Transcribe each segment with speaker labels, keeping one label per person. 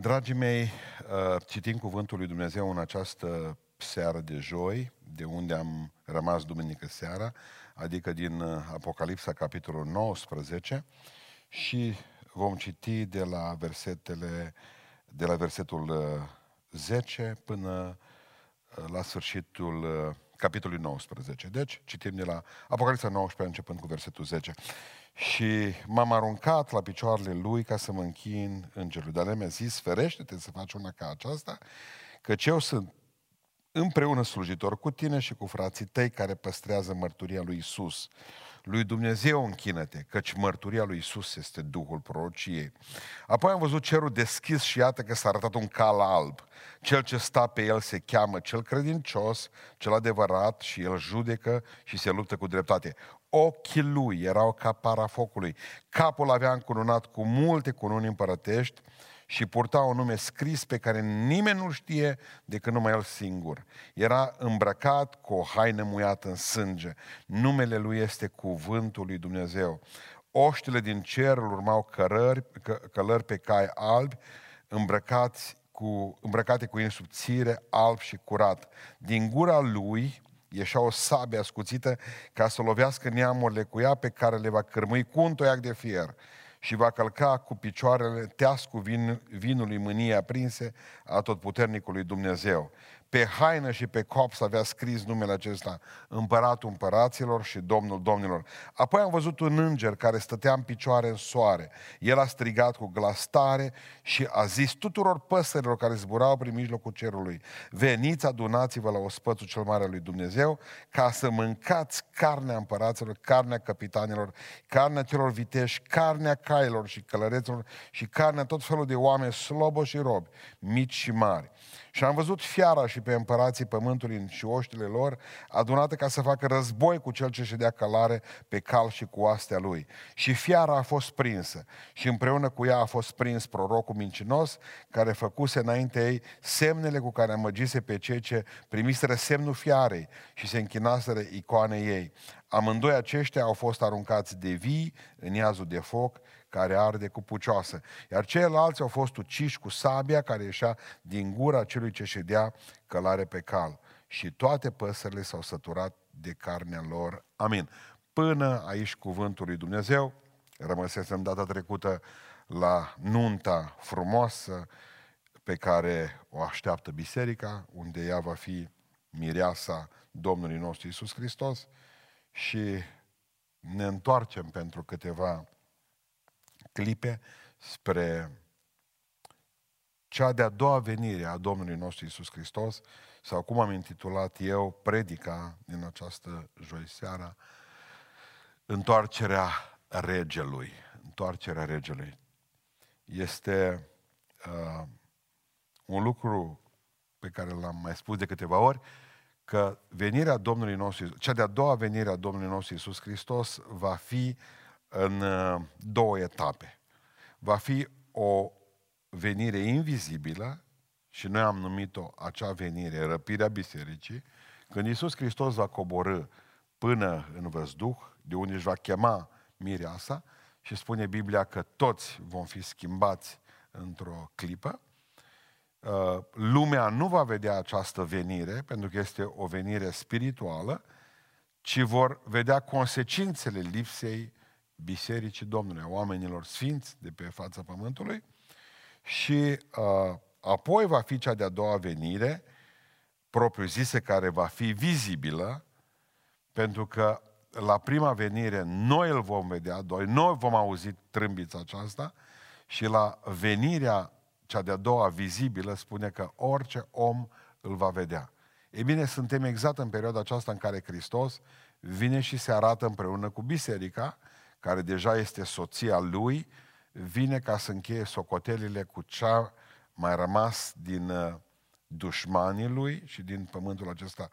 Speaker 1: Dragii mei, uh, citim Cuvântul lui Dumnezeu în această seară de joi, de unde am rămas duminică seara, adică din uh, Apocalipsa, capitolul 19, și vom citi de la versetele, de la versetul 10 uh, până la sfârșitul capitolului 19. Deci, citim de la Apocalipsa 19, începând cu versetul 10. Și m-am aruncat la picioarele lui ca să mă închin îngerului. Dar mi-a zis, ferește-te să faci una ca aceasta, căci eu sunt împreună slujitor cu tine și cu frații tăi care păstrează mărturia lui Isus. Lui Dumnezeu închină-te, căci mărturia lui Isus este Duhul prorociei. Apoi am văzut cerul deschis și iată că s-a arătat un cal alb. Cel ce sta pe el se cheamă cel credincios, cel adevărat și el judecă și se luptă cu dreptate. Ochii lui erau ca para focului. Capul avea încununat cu multe cununi împărătești și purta un nume scris pe care nimeni nu știe decât numai el singur. Era îmbrăcat cu o haină muiată în sânge. Numele lui este Cuvântul lui Dumnezeu. Oștile din cer îl urmau cărări, că, călări pe cai albi, îmbrăcați cu, îmbrăcate cu insubțire, alb și curat. Din gura lui ieșea o sabie ascuțită ca să lovească neamurile cu ea pe care le va cărmui cu un toiac de fier și va călca cu picioarele teascul vin, vinului mâniei aprinse a totputernicului Dumnezeu. Pe haină și pe cops avea scris numele acesta, Împăratul Împăraților și Domnul Domnilor. Apoi am văzut un înger care stătea în picioare în soare. El a strigat cu glas tare și a zis tuturor păsărilor care zburau prin mijlocul cerului, veniți, adunați-vă la ospățul cel mare al lui Dumnezeu, ca să mâncați carnea împăraților, carnea capitanilor, carnea celor viteși, carnea cailor și călăreților și carnea tot felul de oameni slobo și robi, mici și mari. Și am văzut fiara și pe împărații pământului și oștile lor, adunate ca să facă război cu cel ce ședea călare pe cal și cu astea lui. Și fiara a fost prinsă și împreună cu ea a fost prins prorocul mincinos, care făcuse înainte ei semnele cu care amăgise pe cei ce primiseră semnul fiarei și se închinaseră icoanei ei. Amândoi aceștia au fost aruncați de vii în iazul de foc care arde cu pucioasă. Iar ceilalți au fost uciși cu sabia care ieșea din gura celui ce ședea călare pe cal. Și toate păsările s-au săturat de carnea lor. Amin. Până aici cuvântul lui Dumnezeu, rămăsesem data trecută la nunta frumoasă pe care o așteaptă biserica, unde ea va fi mireasa Domnului nostru Isus Hristos și ne întoarcem pentru câteva clipe spre cea de-a doua venire a Domnului nostru Isus Hristos, sau cum am intitulat eu predica din această joi seara, întoarcerea regelui. Întoarcerea regelui. Este uh, un lucru pe care l-am mai spus de câteva ori, că venirea Domnului nostru, cea de-a doua venire a Domnului nostru Isus Hristos va fi în uh, două etape. Va fi o venire invizibilă și noi am numit-o acea venire, răpirea bisericii, când Iisus Hristos va coborâ până în văzduh, de unde își va chema mireasa și spune Biblia că toți vom fi schimbați într-o clipă. Uh, lumea nu va vedea această venire, pentru că este o venire spirituală, ci vor vedea consecințele lipsei Bisericii Domnului, a oamenilor sfinți de pe fața pământului și uh, apoi va fi cea de-a doua venire, propriu zisă, care va fi vizibilă, pentru că la prima venire noi îl vom vedea, doi, noi vom auzi trâmbița aceasta și la venirea cea de-a doua vizibilă spune că orice om îl va vedea. Ei bine, suntem exact în perioada aceasta în care Hristos vine și se arată împreună cu biserica care deja este soția lui, vine ca să încheie socotelile cu cea mai rămas din uh, dușmanii lui și din pământul acesta.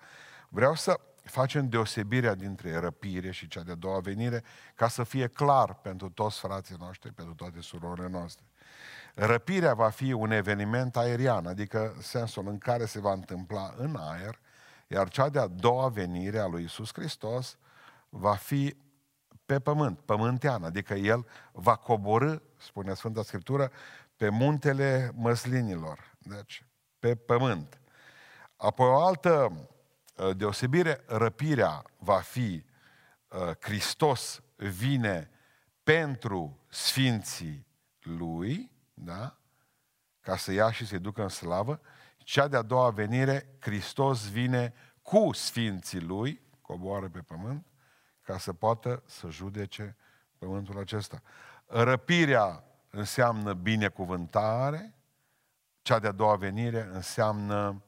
Speaker 1: Vreau să facem deosebirea dintre răpire și cea de-a doua venire, ca să fie clar pentru toți frații noștri, pentru toate surorile noastre. Răpirea va fi un eveniment aerian, adică sensul în care se va întâmpla în aer, iar cea de-a doua venire a lui Isus Hristos va fi pe pământ, pământean, adică el va coborâ, spune Sfânta Scriptură, pe muntele măslinilor, deci pe pământ. Apoi o altă uh, deosebire, răpirea va fi uh, Hristos vine pentru sfinții lui, da? ca să ia și să-i ducă în slavă. Cea de-a doua venire, Hristos vine cu sfinții lui, coboară pe pământ, ca să poată să judece pământul acesta. Răpirea înseamnă binecuvântare, cea de-a doua venire înseamnă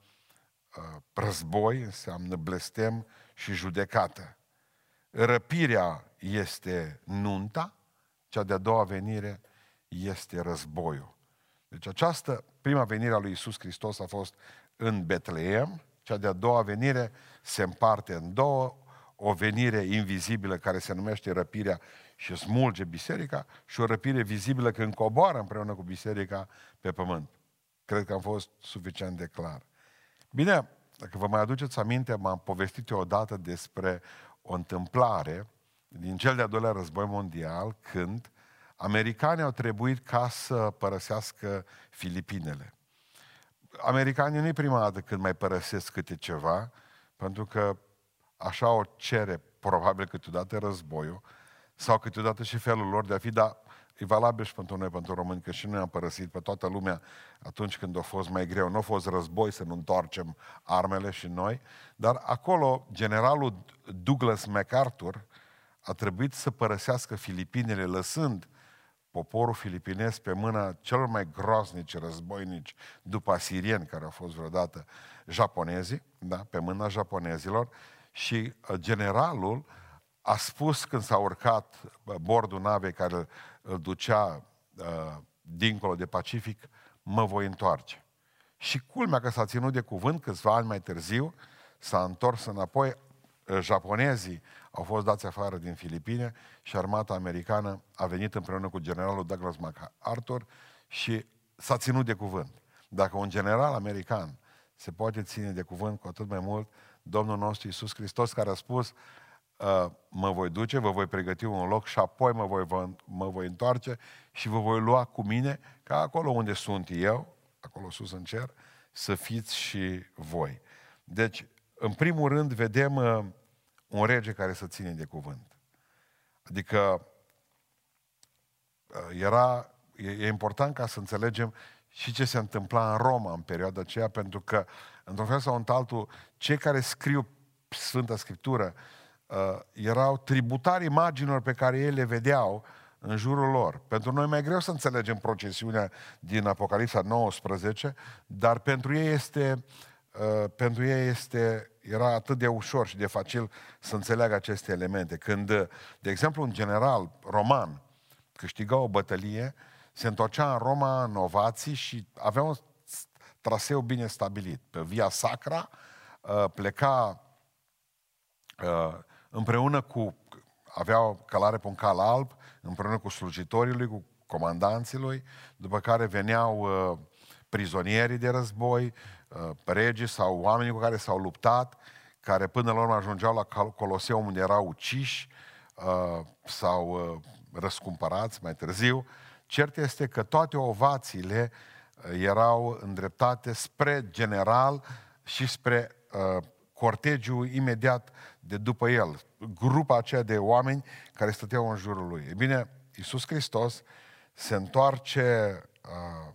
Speaker 1: uh, război, înseamnă blestem și judecată. Răpirea este nunta, cea de-a doua venire este războiul. Deci această prima venire a lui Isus Hristos a fost în Betleem, cea de-a doua venire se împarte în două, o venire invizibilă care se numește răpirea și smulge biserica și o răpire vizibilă când coboară împreună cu biserica pe pământ. Cred că am fost suficient de clar. Bine, dacă vă mai aduceți aminte, m-am povestit eu odată despre o întâmplare din cel de-al doilea război mondial, când americanii au trebuit ca să părăsească Filipinele. Americanii nu-i prima dată când mai părăsesc câte ceva, pentru că așa o cere probabil câteodată războiul, sau câteodată și felul lor de a fi, dar e valabil și pentru noi, pentru români, că și noi am părăsit pe toată lumea atunci când a fost mai greu. Nu a fost război să nu întoarcem armele și noi, dar acolo generalul Douglas MacArthur a trebuit să părăsească Filipinele, lăsând poporul filipinez pe mâna celor mai groaznici războinici după asirieni, care au fost vreodată japonezii, da, pe mâna japonezilor, și uh, generalul a spus când s-a urcat bordul navei care îl ducea uh, dincolo de Pacific, mă voi întoarce. Și culmea că s-a ținut de cuvânt câțiva ani mai târziu, s-a întors înapoi, uh, japonezii au fost dați afară din Filipine și armata americană a venit împreună cu generalul Douglas MacArthur și s-a ținut de cuvânt. Dacă un general american se poate ține de cuvânt cu atât mai mult, Domnul nostru Iisus Hristos care a spus uh, mă voi duce, vă voi pregăti un loc și apoi mă voi, mă voi întoarce și vă voi lua cu mine ca acolo unde sunt eu, acolo sus în cer, să fiți și voi. Deci, în primul rând, vedem uh, un rege care să ține de cuvânt. Adică uh, era, e, e important ca să înțelegem și ce se întâmpla în Roma în perioada aceea, pentru că, într-un fel sau într-altul, cei care scriu Sfânta Scriptură uh, erau tributari imaginilor pe care ei le vedeau în jurul lor. Pentru noi mai greu să înțelegem procesiunea din Apocalipsa 19, dar pentru ei este, uh, pentru ei este era atât de ușor și de facil să înțeleagă aceste elemente. Când, de exemplu, un general roman câștiga o bătălie, se întorcea în Roma în ovații și avea un traseu bine stabilit. Pe Via Sacra uh, pleca uh, împreună cu, avea o călare pe un cal alb, împreună cu slujitorii lui, cu comandanții lui, după care veneau uh, prizonierii de război, Uh, regii sau oamenii cu care s-au luptat, care până la urmă ajungeau la Coloseu unde erau uciși uh, sau uh, răscumpărați mai târziu. Cert este că toate ovațiile erau îndreptate spre general și spre cortegiul imediat de după el, grupa aceea de oameni care stăteau în jurul lui. E bine, Iisus Hristos se întoarce uh,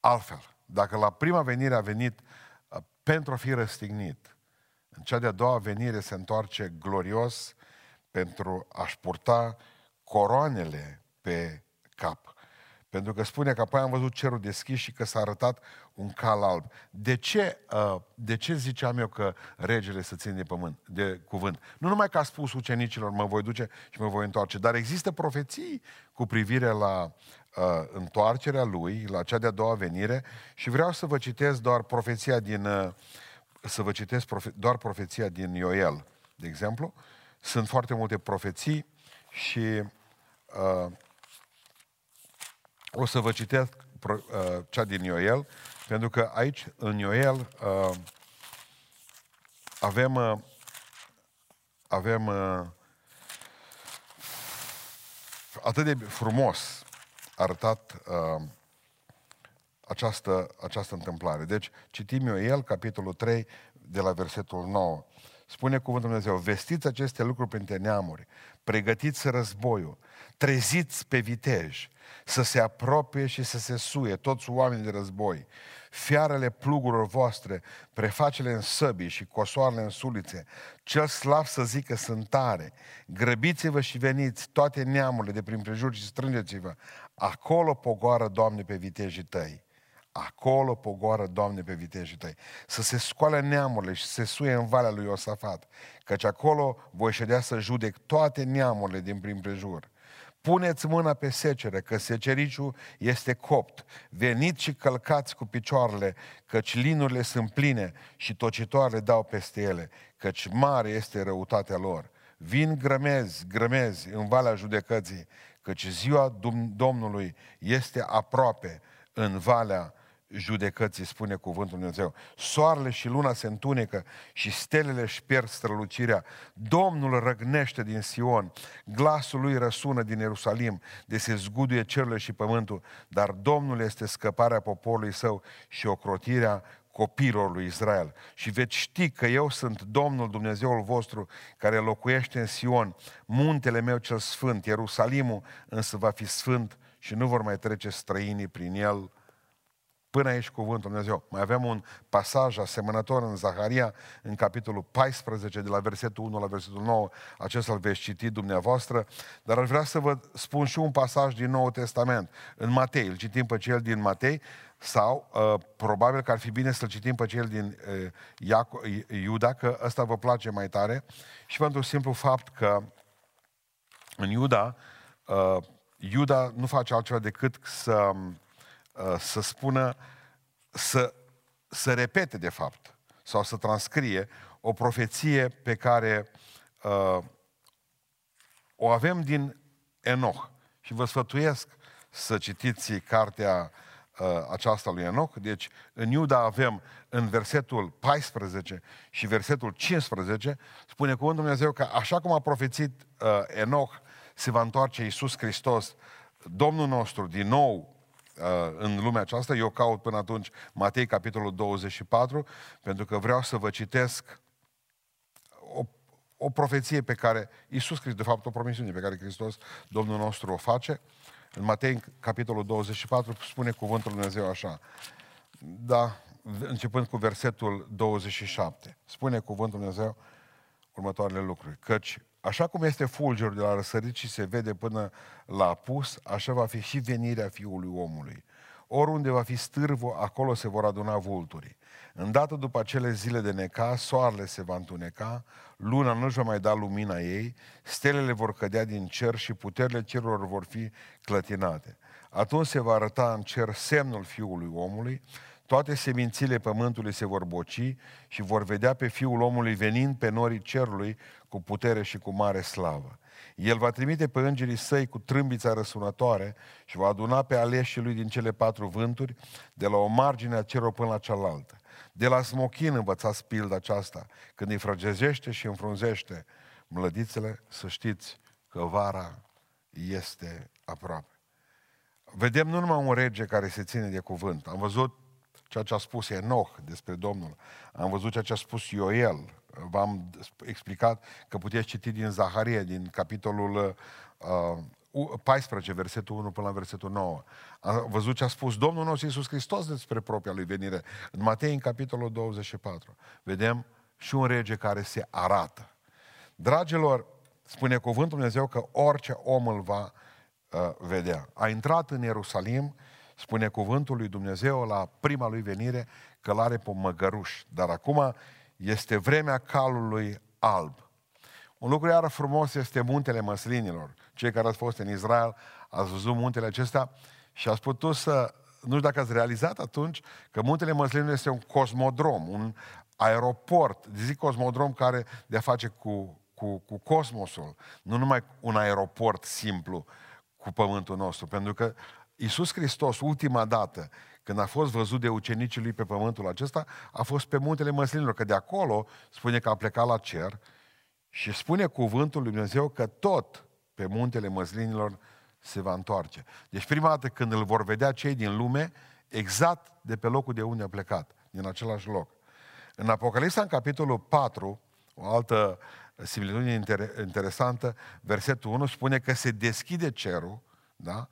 Speaker 1: altfel. Dacă la prima venire a venit uh, pentru a fi răstignit, în cea de-a doua venire se întoarce glorios pentru a-și purta coroanele pe cap. Pentru că spune că apoi am văzut cerul deschis și că s-a arătat un cal alb. De ce, uh, de ce ziceam eu că regele să ține de, pământ, de cuvânt? Nu numai că a spus ucenicilor, mă voi duce și mă voi întoarce, dar există profeții cu privire la uh, întoarcerea lui, la cea de-a doua venire și vreau să vă citesc doar profeția din, uh, să vă citesc profe- doar profeția din Ioel, de exemplu. Sunt foarte multe profeții și uh, o să vă citesc uh, cea din Ioel, pentru că aici, în Ioel, uh, avem, uh, avem uh, atât de frumos arătat uh, această, această întâmplare. Deci, citim eu el, capitolul 3, de la versetul 9. Spune cuvântul Dumnezeu, vestiți aceste lucruri printre neamuri, pregătiți războiul, treziți pe vitej, să se apropie și să se suie toți oamenii de război, fiarele plugurilor voastre, prefacele în săbii și cosoarele în sulițe, cel slav să zică sunt tare, grăbiți-vă și veniți toate neamurile de prin prejur și strângeți-vă, acolo pogoară, Doamne, pe vitejii tăi. Acolo pogoară, Doamne, pe vitejii tăi. Să se scoale neamurile și să se suie în valea lui Iosafat, căci acolo voi ședea să judec toate neamurile din prin prejur. Puneți mâna pe secere, că secericiul este copt. Veniți și călcați cu picioarele, căci linurile sunt pline și tocitoarele dau peste ele, căci mare este răutatea lor. Vin grămezi, grămezi în valea judecății, căci ziua Domnului este aproape în valea judecății, spune cuvântul Dumnezeu. Soarele și luna se întunecă și stelele își pierd strălucirea. Domnul răgnește din Sion, glasul lui răsună din Ierusalim, de se zguduie cerurile și pământul, dar Domnul este scăparea poporului său și ocrotirea copilor lui Israel. Și veți ști că eu sunt Domnul Dumnezeul vostru care locuiește în Sion, muntele meu cel sfânt, Ierusalimul însă va fi sfânt și nu vor mai trece străinii prin el Până aici cuvântul Dumnezeu. Mai avem un pasaj asemănător în Zaharia, în capitolul 14, de la versetul 1 la versetul 9. Acesta îl veți citi dumneavoastră. Dar aș vrea să vă spun și un pasaj din Noul Testament. În Matei, îl citim pe cel din Matei, sau uh, probabil că ar fi bine să-l citim pe cel din uh, Iaco- Iuda, că ăsta vă place mai tare. Și pentru simplu fapt că în Iuda, uh, Iuda nu face altceva decât să Uh, să spună, să, să repete de fapt, sau să transcrie o profeție pe care uh, o avem din Enoch. Și vă sfătuiesc să citiți cartea uh, aceasta lui Enoch. Deci, în Iuda avem în versetul 14 și versetul 15, spune cuvântul Dumnezeu că așa cum a profețit uh, Enoch, se va întoarce Iisus Hristos, Domnul nostru, din nou Uh, în lumea aceasta. Eu caut până atunci Matei, capitolul 24, pentru că vreau să vă citesc o, o profeție pe care Iisus Hristos, de fapt o promisiune pe care Hristos, Domnul nostru, o face. În Matei, capitolul 24, spune cuvântul Lui Dumnezeu așa. Da, începând cu versetul 27. Spune cuvântul Lui Dumnezeu următoarele lucruri. Căci Așa cum este fulgerul de la răsărit și se vede până la apus, așa va fi și venirea Fiului omului. Oriunde va fi stârvă, acolo se vor aduna vulturii. Îndată după acele zile de neca, soarele se va întuneca, luna nu-și va mai da lumina ei, stelele vor cădea din cer și puterile cerurilor vor fi clătinate. Atunci se va arăta în cer semnul Fiului omului, toate semințile pământului se vor boci și vor vedea pe Fiul omului venind pe norii cerului cu putere și cu mare slavă. El va trimite pe îngerii săi cu trâmbița răsunătoare și va aduna pe aleșii lui din cele patru vânturi, de la o margine a cerului până la cealaltă. De la smochin învățați pilda aceasta, când îi frăgezește și înfrunzește mlădițele, să știți că vara este aproape. Vedem nu numai un rege care se ține de cuvânt. Am văzut ceea ce a spus Enoch despre Domnul. Am văzut ceea ce a spus Ioel. V-am explicat că puteți citi din Zaharie, din capitolul uh, 14, versetul 1 până la versetul 9. Am văzut ce a spus Domnul nostru Iisus Hristos despre propria lui venire. În Matei, în capitolul 24. Vedem și un rege care se arată. Dragilor, spune cuvântul Dumnezeu că orice om îl va uh, vedea. A intrat în Ierusalim spune cuvântul lui Dumnezeu la prima lui venire că l-are pe măgăruș. Dar acum este vremea calului alb. Un lucru iară frumos este muntele măslinilor. Cei care ați fost în Israel, ați văzut muntele acestea și ați putut să, nu știu dacă ați realizat atunci, că muntele măslinilor este un cosmodrom, un aeroport, zic cosmodrom care de a face cu, cu, cu cosmosul, nu numai un aeroport simplu cu pământul nostru, pentru că Iisus Hristos, ultima dată, când a fost văzut de ucenicii lui pe pământul acesta, a fost pe muntele măslinilor, că de acolo spune că a plecat la cer și spune cuvântul lui Dumnezeu că tot pe muntele măslinilor se va întoarce. Deci prima dată când îl vor vedea cei din lume, exact de pe locul de unde a plecat, din același loc. În Apocalipsa, în capitolul 4, o altă similitudine inter- interesantă, versetul 1 spune că se deschide cerul, da?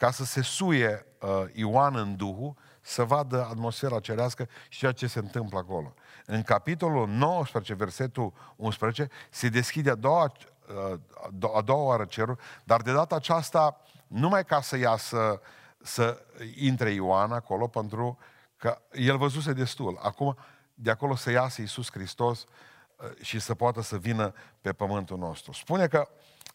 Speaker 1: Ca să se suie uh, Ioan în Duhul, să vadă atmosfera cerească și ceea ce se întâmplă acolo. În capitolul 19, versetul 11, se deschide a doua, uh, a doua oară cerul, dar de data aceasta numai ca să iasă, să intre Ioan acolo, pentru că el văzuse destul. Acum, de acolo să iasă Iisus Hristos uh, și să poată să vină pe pământul nostru. Spune că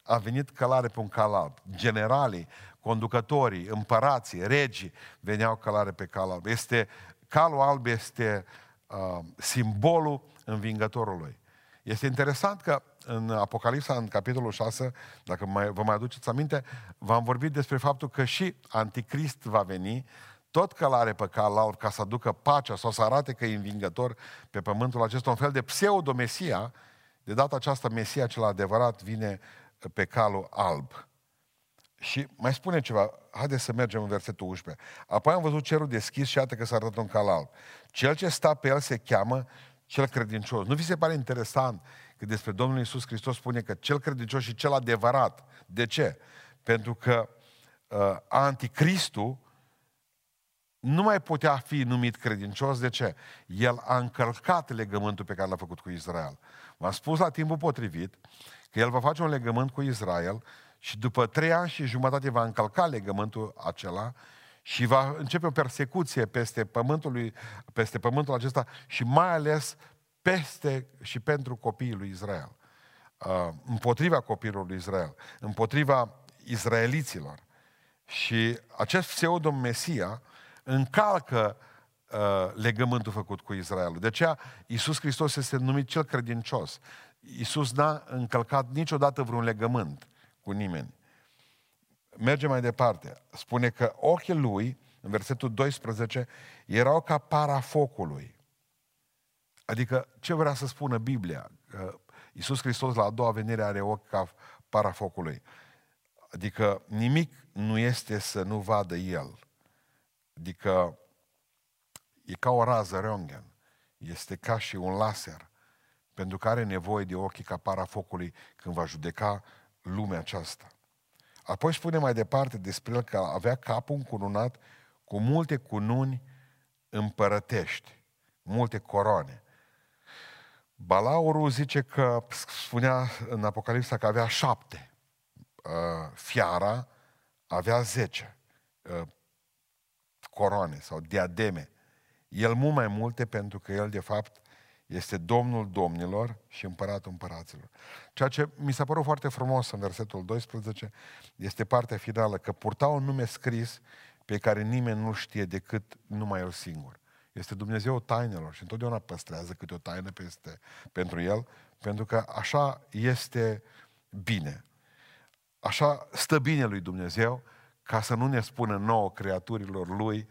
Speaker 1: a venit călare pe un cal alb. Generalii, conducătorii, împărații, regii veneau călare pe cal alb. Este, calul alb este uh, simbolul învingătorului. Este interesant că în Apocalipsa, în capitolul 6, dacă mai, vă mai aduceți aminte, v-am vorbit despre faptul că și Anticrist va veni, tot călare pe cal alb, ca să aducă pacea sau să arate că e învingător pe pământul acesta, un fel de pseudo-mesia, de data aceasta Mesia cel adevărat vine pe calul alb. Și mai spune ceva, haideți să mergem în versetul 11. Apoi am văzut cerul deschis și iată că s-a arătat un cal alb. Cel ce sta pe el se cheamă cel credincios. Nu vi se pare interesant că despre Domnul Iisus Hristos spune că cel credincios și cel adevărat. De ce? Pentru că uh, anticristul nu mai putea fi numit credincios. De ce? El a încălcat legământul pe care l-a făcut cu Israel. V-am spus la timpul potrivit că el va face un legământ cu Israel și după trei ani și jumătate va încălca legământul acela și va începe o persecuție peste pământul, peste pământul acesta și mai ales peste și pentru copiii lui Israel. Uh, împotriva copiilor lui Israel, împotriva izraeliților. Și acest pseudo-mesia încalcă uh, legământul făcut cu Israelul. De aceea Iisus Hristos este numit cel credincios. Iisus n-a încălcat niciodată vreun legământ cu nimeni. Merge mai departe. Spune că ochii lui, în versetul 12, erau ca para focului. Adică, ce vrea să spună Biblia? Că Iisus Hristos la a doua venire are ochi ca para focului. Adică nimic nu este să nu vadă El. Adică e ca o rază Röntgen. Este ca și un laser. Pentru că are nevoie de ochii ca para focului când va judeca lumea aceasta. Apoi spune mai departe despre el că avea capul încununat cu multe cununi împărătești, multe coroane. Balaurul zice că spunea în Apocalipsa că avea șapte. Uh, fiara avea zece uh, coroane sau diademe. El mult mai multe pentru că el de fapt este Domnul domnilor și împăratul împăraților. Ceea ce mi s-a părut foarte frumos în versetul 12 este partea finală, că purta un nume scris pe care nimeni nu știe decât numai el singur. Este Dumnezeu tainelor și întotdeauna păstrează câte o taină peste, pentru el, pentru că așa este bine. Așa stă bine lui Dumnezeu ca să nu ne spună nouă creaturilor lui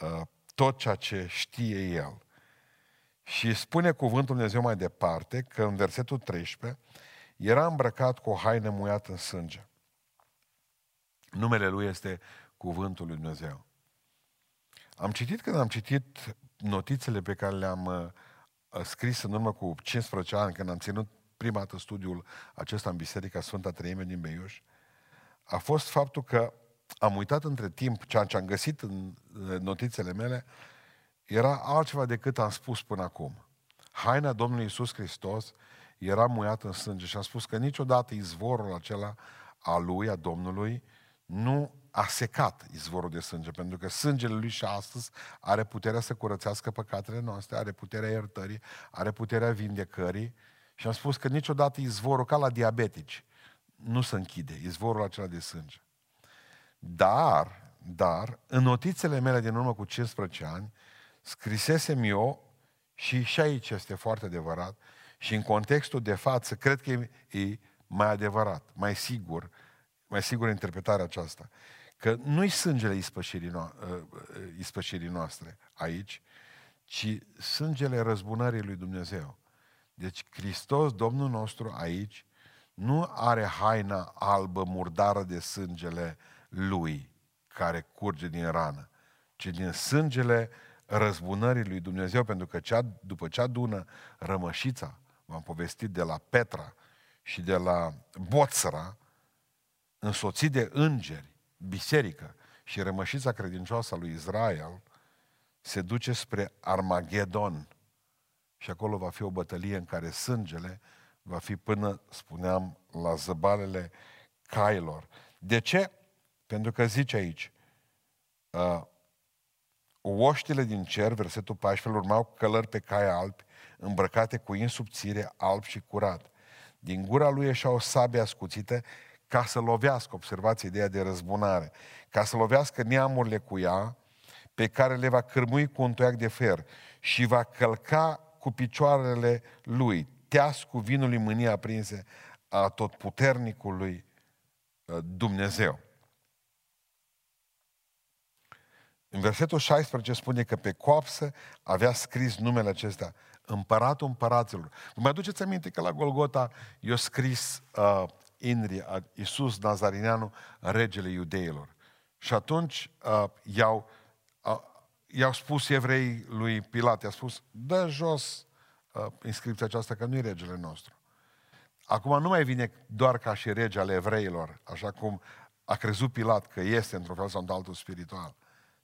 Speaker 1: uh, tot ceea ce știe el. Și spune cuvântul Dumnezeu mai departe că în versetul 13 era îmbrăcat cu o haină muiată în sânge. Numele lui este cuvântul lui Dumnezeu. Am citit când am citit notițele pe care le-am uh, scris în urmă cu 15 ani, când am ținut prima dată studiul acesta în Biserica Sfânta Treime din Beiuș, a fost faptul că am uitat între timp ceea ce am găsit în notițele mele, era altceva decât am spus până acum. Haina Domnului Iisus Hristos era muiată în sânge și am spus că niciodată izvorul acela a lui, a Domnului, nu a secat izvorul de sânge, pentru că sângele lui și astăzi are puterea să curățească păcatele noastre, are puterea iertării, are puterea vindecării și am spus că niciodată izvorul, ca la diabetici, nu se închide, izvorul acela de sânge. Dar, dar, în notițele mele din urmă cu 15 ani, scrisesem eu, și și aici este foarte adevărat, și în contextul de față, cred că e, e mai adevărat, mai sigur, mai sigur interpretarea aceasta, că nu-i sângele ispășirii, no- ă, ă, ispășirii noastre aici, ci sângele răzbunării lui Dumnezeu. Deci Hristos, Domnul nostru, aici, nu are haina albă murdară de sângele lui care curge din rană, ci din sângele răzbunării lui Dumnezeu, pentru că cea, după ce adună rămășița, v-am povestit de la Petra și de la Boțra, însoțit de îngeri, biserică și rămășița credincioasă a lui Israel, se duce spre Armagedon. Și acolo va fi o bătălie în care sângele va fi până, spuneam, la zăbalele cailor. De ce? Pentru că zice aici, uh, oștile din cer, versetul 14, urmau călări pe cai albi, îmbrăcate cu insubțire, alb și curat. Din gura lui ieșea o sabie ascuțită ca să lovească, observați ideea de răzbunare, ca să lovească neamurile cu ea, pe care le va cârmui cu un toiac de fer și va călca cu picioarele lui, teascul vinului mânia aprinse a tot puternicului uh, Dumnezeu. În versetul 16 spune că pe coapsă avea scris numele acesta, Împăratul împăraților. Vă mai aduceți aminte că la Golgota i-a scris uh, Inri, uh, Iisus Nazarineanu, regele iudeilor. Și atunci uh, i-au, uh, i-au spus evrei lui Pilat, i-a spus, dă jos uh, inscripția aceasta că nu e regele nostru. Acum nu mai vine doar ca și rege al evreilor, așa cum a crezut Pilat că este într-un fel sau într-altul spiritual.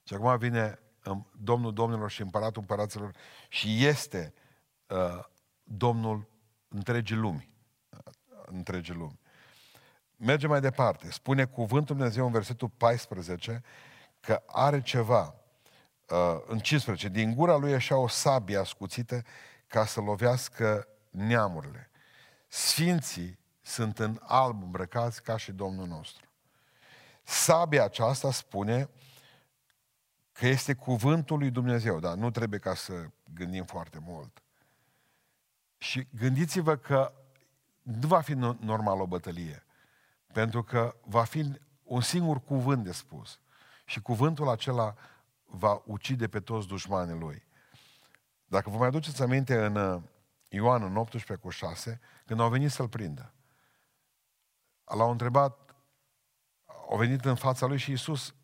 Speaker 1: Și acum vine um, Domnul Domnilor și Împăratul Împăraților și este uh, Domnul întregii lumi. Uh, întregii lumi. Merge mai departe. Spune cuvântul Dumnezeu în versetul 14 că are ceva. Uh, în 15. Din gura lui așa o sabie ascuțită ca să lovească neamurile. Sfinții sunt în alb îmbrăcați ca și Domnul nostru. Sabia aceasta spune că este cuvântul lui Dumnezeu, dar nu trebuie ca să gândim foarte mult. Și gândiți-vă că nu va fi normal o bătălie, pentru că va fi un singur cuvânt de spus. Și cuvântul acela va ucide pe toți dușmanii lui. Dacă vă mai aduceți aminte în uh, Ioan, în 18 cu 6, când au venit să-l prindă, l-au întrebat, au venit în fața lui și Iisus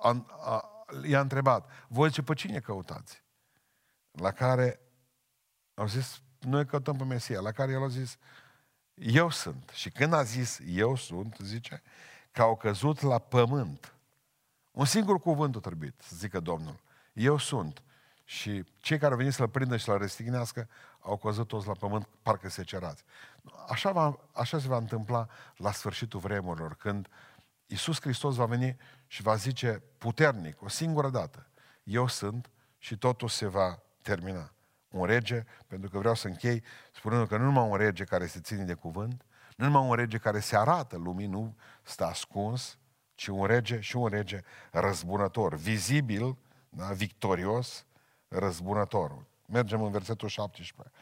Speaker 1: a, a, i-a întrebat, voi ce pe cine căutați? La care au zis, noi căutăm pe Mesia. La care el a zis, eu sunt. Și când a zis, eu sunt, zice, că au căzut la pământ. Un singur cuvânt a trebuit, să zică Domnul. Eu sunt. Și cei care au venit să-l prindă și să-l restignească au căzut toți la pământ, parcă se cerați. Așa, va, așa se va întâmpla la sfârșitul vremurilor, când Iisus Hristos va veni și va zice puternic, o singură dată, eu sunt și totul se va termina. Un rege, pentru că vreau să închei spunând că nu numai un rege care se ține de cuvânt, nu numai un rege care se arată lumii, nu stă ascuns, ci un rege și un rege răzbunător, vizibil, da, victorios, răzbunător. Mergem în versetul 17.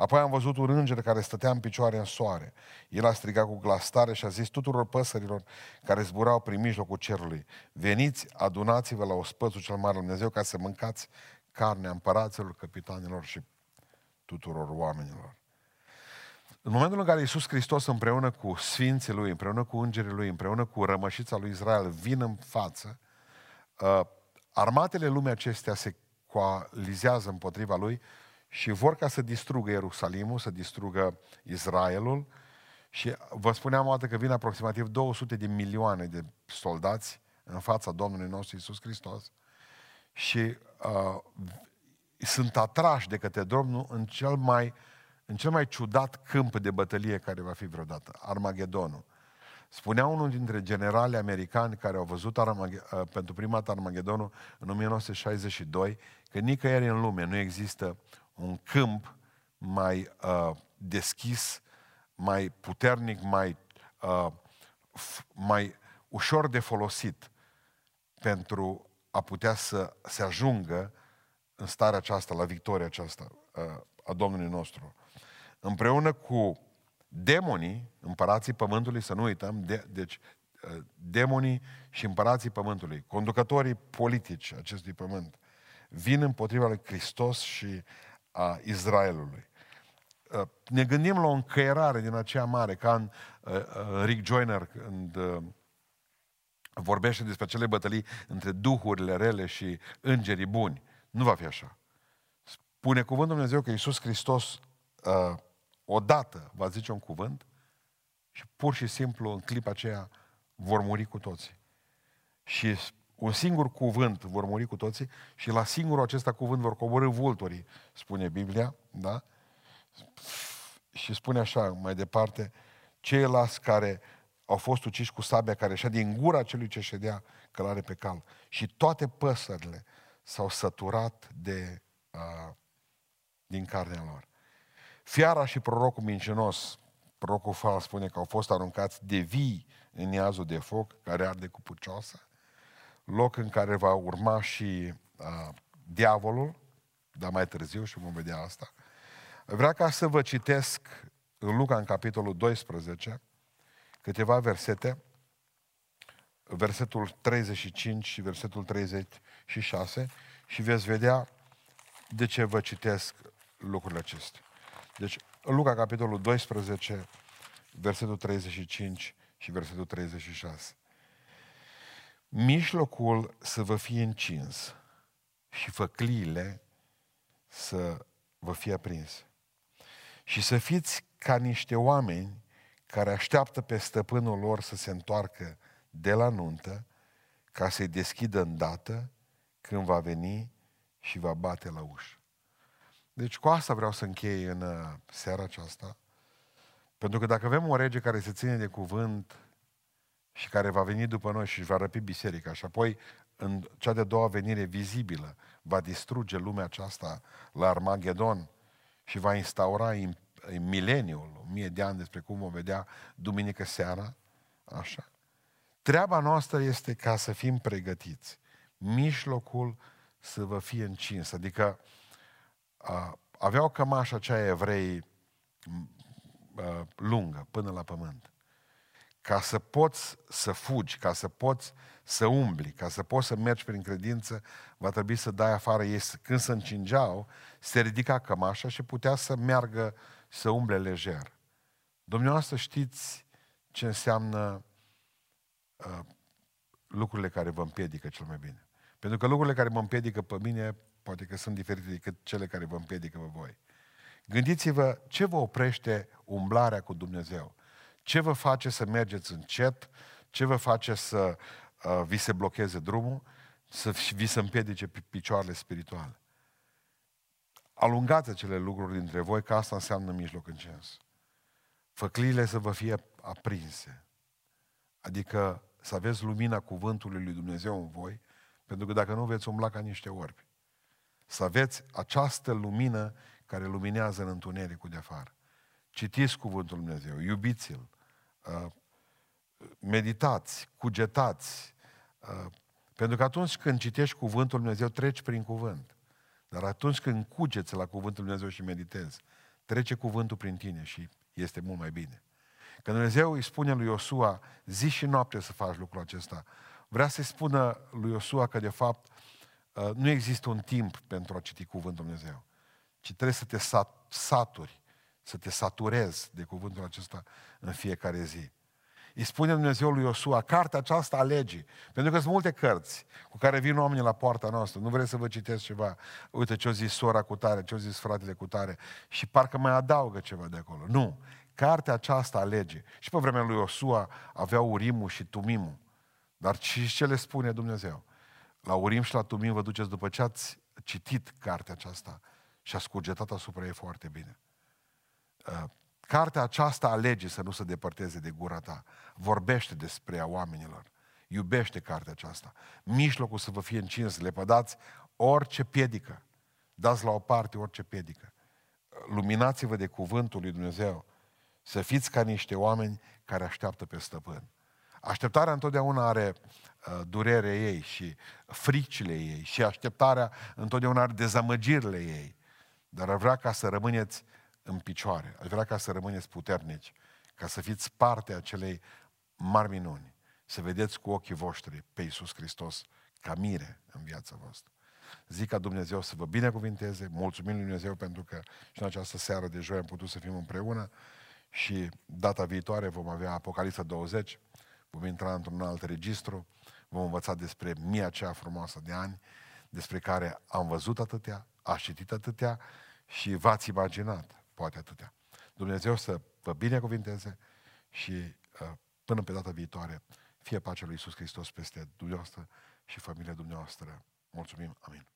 Speaker 1: Apoi am văzut un înger care stătea în picioare în soare. El a strigat cu glas tare și a zis tuturor păsărilor care zburau prin mijlocul cerului, veniți, adunați-vă la ospățul cel mare Dumnezeu ca să mâncați carnea împăraților, capitanilor și tuturor oamenilor. În momentul în care Iisus Hristos împreună cu Sfinții Lui, împreună cu Îngerii Lui, împreună cu rămășița lui Israel vin în față, uh, armatele lumii acestea se coalizează împotriva Lui și vor ca să distrugă Ierusalimul, să distrugă Israelul și vă spuneam o dată că vin aproximativ 200 de milioane de soldați în fața Domnului nostru Isus Hristos și uh, sunt atrași de către Domnul în cel mai în cel mai ciudat câmp de bătălie care va fi vreodată, Armagedonul. Spunea unul dintre generali americani care au văzut Armage- uh, pentru prima dată Armagedonul în 1962 că nicăieri în lume nu există un câmp mai uh, deschis, mai puternic, mai, uh, f- mai ușor de folosit pentru a putea să se ajungă în starea aceasta, la victoria aceasta uh, a Domnului nostru. Împreună cu demonii, împărații pământului, să nu uităm, de, deci uh, demonii și împărații pământului, conducătorii politici acestui pământ, vin împotriva lui Hristos și a Israelului. uh, ne gândim la o încăierare din aceea mare, ca în uh, uh, Rick Joyner, când uh, vorbește despre acele bătălii între duhurile rele și îngerii buni. Nu va fi așa. Spune cuvântul Dumnezeu că Iisus Hristos uh, odată va zice un cuvânt și pur și simplu în clipa aceea vor muri cu toții. Și un singur cuvânt vor muri cu toții și la singurul acesta cuvânt vor coborâ vulturii, spune Biblia, da? Și spune așa mai departe, ceilalți care au fost uciși cu sabia care ieșea din gura celui ce ședea călare pe cal. Și toate păsările s-au săturat de, uh, din carnea lor. Fiara și prorocul mincinos, prorocul fals spune că au fost aruncați de vii în iazul de foc care arde cu pucioasă, loc în care va urma și uh, diavolul, dar mai târziu și vom vedea asta. Vreau ca să vă citesc în Luca, în capitolul 12, câteva versete, versetul 35 și versetul 36 și veți vedea de ce vă citesc lucrurile acestea. Deci, în Luca, capitolul 12, versetul 35 și versetul 36. Mijlocul să vă fie încins și făcliile să vă fie aprinse. Și să fiți ca niște oameni care așteaptă pe stăpânul lor să se întoarcă de la nuntă ca să-i deschidă îndată când va veni și va bate la ușă. Deci cu asta vreau să închei în uh, seara aceasta. Pentru că dacă avem o rege care se ține de cuvânt și care va veni după noi și va răpi biserica și apoi în cea de-a doua venire vizibilă va distruge lumea aceasta la Armagedon și va instaura mileniul, mie de ani despre cum vom vedea duminică seara, așa. Treaba noastră este ca să fim pregătiți. Mijlocul să vă fie încins. Adică a, aveau cămașa aceea evrei a, lungă, până la pământ. Ca să poți să fugi, ca să poți să umbli, ca să poți să mergi prin credință, va trebui să dai afară ei. Când se încingeau, se ridica cămașa și putea să meargă să umble lejer. Dumneavoastră știți ce înseamnă uh, lucrurile care vă împiedică cel mai bine. Pentru că lucrurile care mă împiedică pe mine, poate că sunt diferite decât cele care vă împiedică pe voi. Gândiți-vă ce vă oprește umblarea cu Dumnezeu. Ce vă face să mergeți încet, ce vă face să uh, vi se blocheze drumul, să vi se împiedice picioarele spirituale. Alungați acele lucruri dintre voi, că asta înseamnă mijloc încins. Făcliile să vă fie aprinse. Adică să aveți lumina cuvântului lui Dumnezeu în voi, pentru că dacă nu veți umbla ca niște orbi. Să aveți această lumină care luminează în întunericul de afară. Citiți cuvântul lui Dumnezeu, iubiți-l, uh, meditați, cugetați, uh, pentru că atunci când citești cuvântul lui Dumnezeu, treci prin cuvânt. Dar atunci când cugeți la cuvântul Dumnezeu și meditezi, trece cuvântul prin tine și este mult mai bine. Când Dumnezeu îi spune lui Iosua, zi și noapte să faci lucrul acesta, vrea să-i spună lui Iosua că de fapt uh, nu există un timp pentru a citi cuvântul Dumnezeu, ci trebuie să te saturi, să te saturezi de cuvântul acesta în fiecare zi. Îi spune Dumnezeu lui Iosua, cartea aceasta a legii. Pentru că sunt multe cărți cu care vin oamenii la poarta noastră. Nu vreți să vă citesc ceva? Uite ce-o zis sora cu tare, ce-o zis fratele cu tare. Și parcă mai adaugă ceva de acolo. Nu. Cartea aceasta a legii. Și pe vremea lui Iosua aveau Urimul și Tumimul. Dar și ce le spune Dumnezeu? La Urim și la Tumim vă duceți după ce ați citit cartea aceasta și ați cugetat asupra ei foarte bine. Uh, Cartea aceasta alege să nu se depărteze de gura ta. Vorbește despre ea oamenilor. Iubește cartea aceasta. Mijlocul să vă fie încins, lepădați orice piedică. Dați la o parte orice piedică. Luminați-vă de cuvântul lui Dumnezeu. Să fiți ca niște oameni care așteaptă pe stăpân. Așteptarea întotdeauna are uh, durerea ei și fricile ei și așteptarea întotdeauna are dezamăgirile ei. Dar ar vrea ca să rămâneți în picioare. Aș vrea ca să rămâneți puternici, ca să fiți parte a acelei mari minuni, să vedeți cu ochii voștri pe Iisus Hristos ca mire în viața voastră. Zic ca Dumnezeu să vă binecuvinteze, mulțumim lui Dumnezeu pentru că și în această seară de joi am putut să fim împreună și data viitoare vom avea Apocalipsa 20, vom intra într-un alt registru, vom învăța despre mia aceea frumoasă de ani, despre care am văzut atâtea, a citit atâtea și v-ați imaginat, poate atâtea. Dumnezeu să vă binecuvinteze și uh, până pe data viitoare, fie pacea lui Iisus Hristos peste dumneavoastră și familia dumneavoastră. Mulțumim, amin.